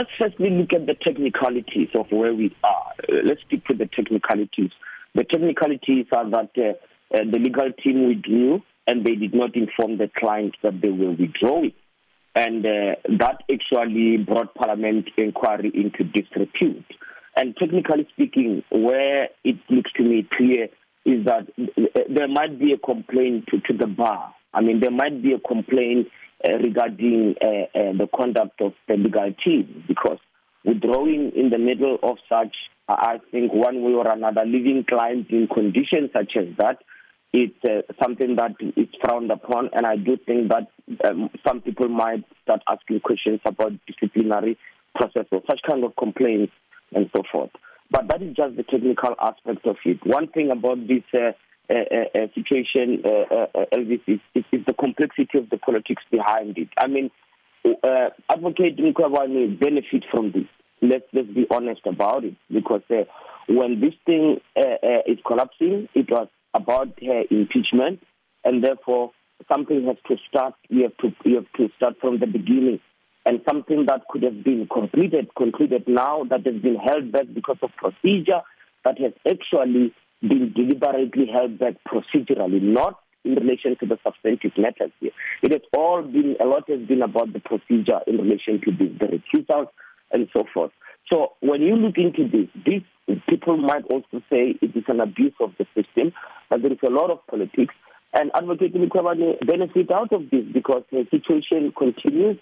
let's firstly look at the technicalities of where we are. Uh, let's stick to the technicalities. The technicalities are that uh, uh, the legal team withdrew and they did not inform the client that they were withdrawing. And uh, that actually brought Parliament inquiry into disrepute. And technically speaking, where it looks to me clear is that there might be a complaint to, to the bar. I mean, there might be a complaint uh, regarding uh, uh, the conduct of the legal team because withdrawing in the middle of such, I think one way or another, leaving clients in conditions such as that, it's uh, something that is frowned upon, and I do think that um, some people might start asking questions about disciplinary process or such kind of complaints and so forth. But that is just the technical aspect of it. One thing about this uh, uh, uh, uh situation, uh, Elvis, is, is, is, the complexity of the politics behind it. I mean, Advocate Mkhwebane benefit from this. Let's, let's be honest about it, because when this thing is collapsing, it was about her impeachment, and therefore something has to start. You have to you have to start from the beginning and something that could have been completed, concluded now, that has been held back because of procedure, that has actually been deliberately held back procedurally, not in relation to the substantive matters here. It has all been, a lot has been about the procedure in relation to the, the recusals and so forth. So when you look into this, these people might also say it is an abuse of the system, but there is a lot of politics. And Advocate Mkhwebane benefit out of this because the situation continues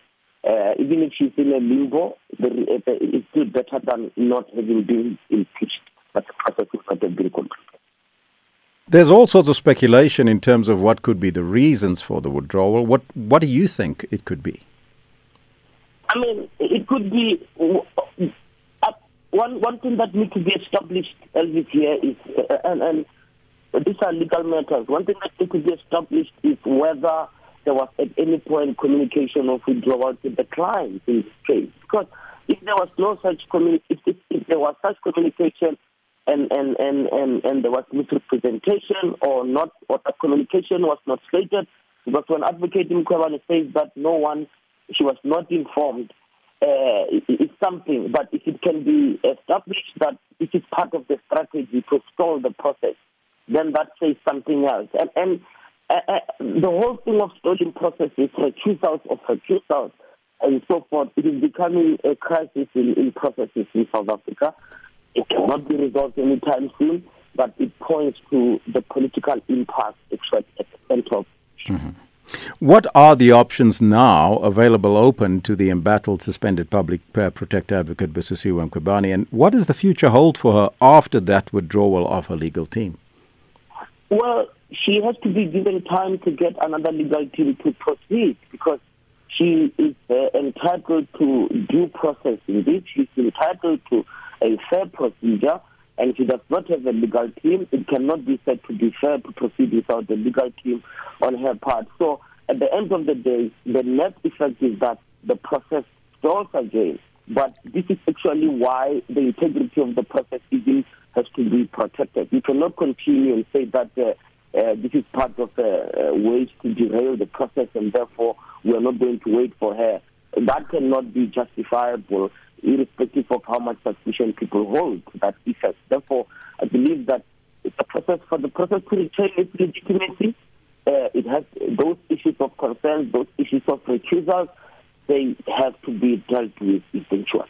uh, even if she's in a limbo, it's still better than not having been impeached. That's a process that has been. There's all sorts of speculation in terms of what could be the reasons for the withdrawal. What What do you think it could be? I mean, it could be uh, one one thing that needs to be established, Elvis, is, uh, and, and these are legal matters. One thing that needs to be established is whether there was at any point communication of withdrawal to the client in this case. Because if there was no such communication, if, if, if, there was such communication and, and, and, and, and there was misrepresentation or not, or the communication was not stated, because when Advocate Mkhwebane says that no one, she was not informed, uh, it's something, but if it can be established that this is part of the strategy to stall the process, then that says something else. And, and uh, uh, the whole thing of stolen processes, recusals of recusals, and so forth, it is becoming a crisis in, in processes in South Africa. It cannot be resolved anytime soon, but it points to the political impasse at the center of. Mm-hmm. What are the options now available open to the embattled suspended public uh, protector advocate Busisiwe Mkhwebane, and what does the future hold for her after that withdrawal of her legal team? Well, she has to be given time to get another legal team to proceed because she is uh, entitled to due process in this. She's entitled to a fair procedure, and she does not have a legal team. It cannot be said to be fair to proceed without a legal team on her part. So, at the end of the day, the net effect is that the process stalls again. But this is actually why the integrity of the process even has to be protected. You cannot continue and say that. Uh, uh, this is part of a, a way to derail the process, and therefore we are not going to wait for her. That cannot be justifiable, irrespective of how much suspicion people hold that effect. Therefore, I believe that a process for the process to retain its legitimacy. Uh, it has those issues of concern, those issues of recusals, they have to be dealt with eventually.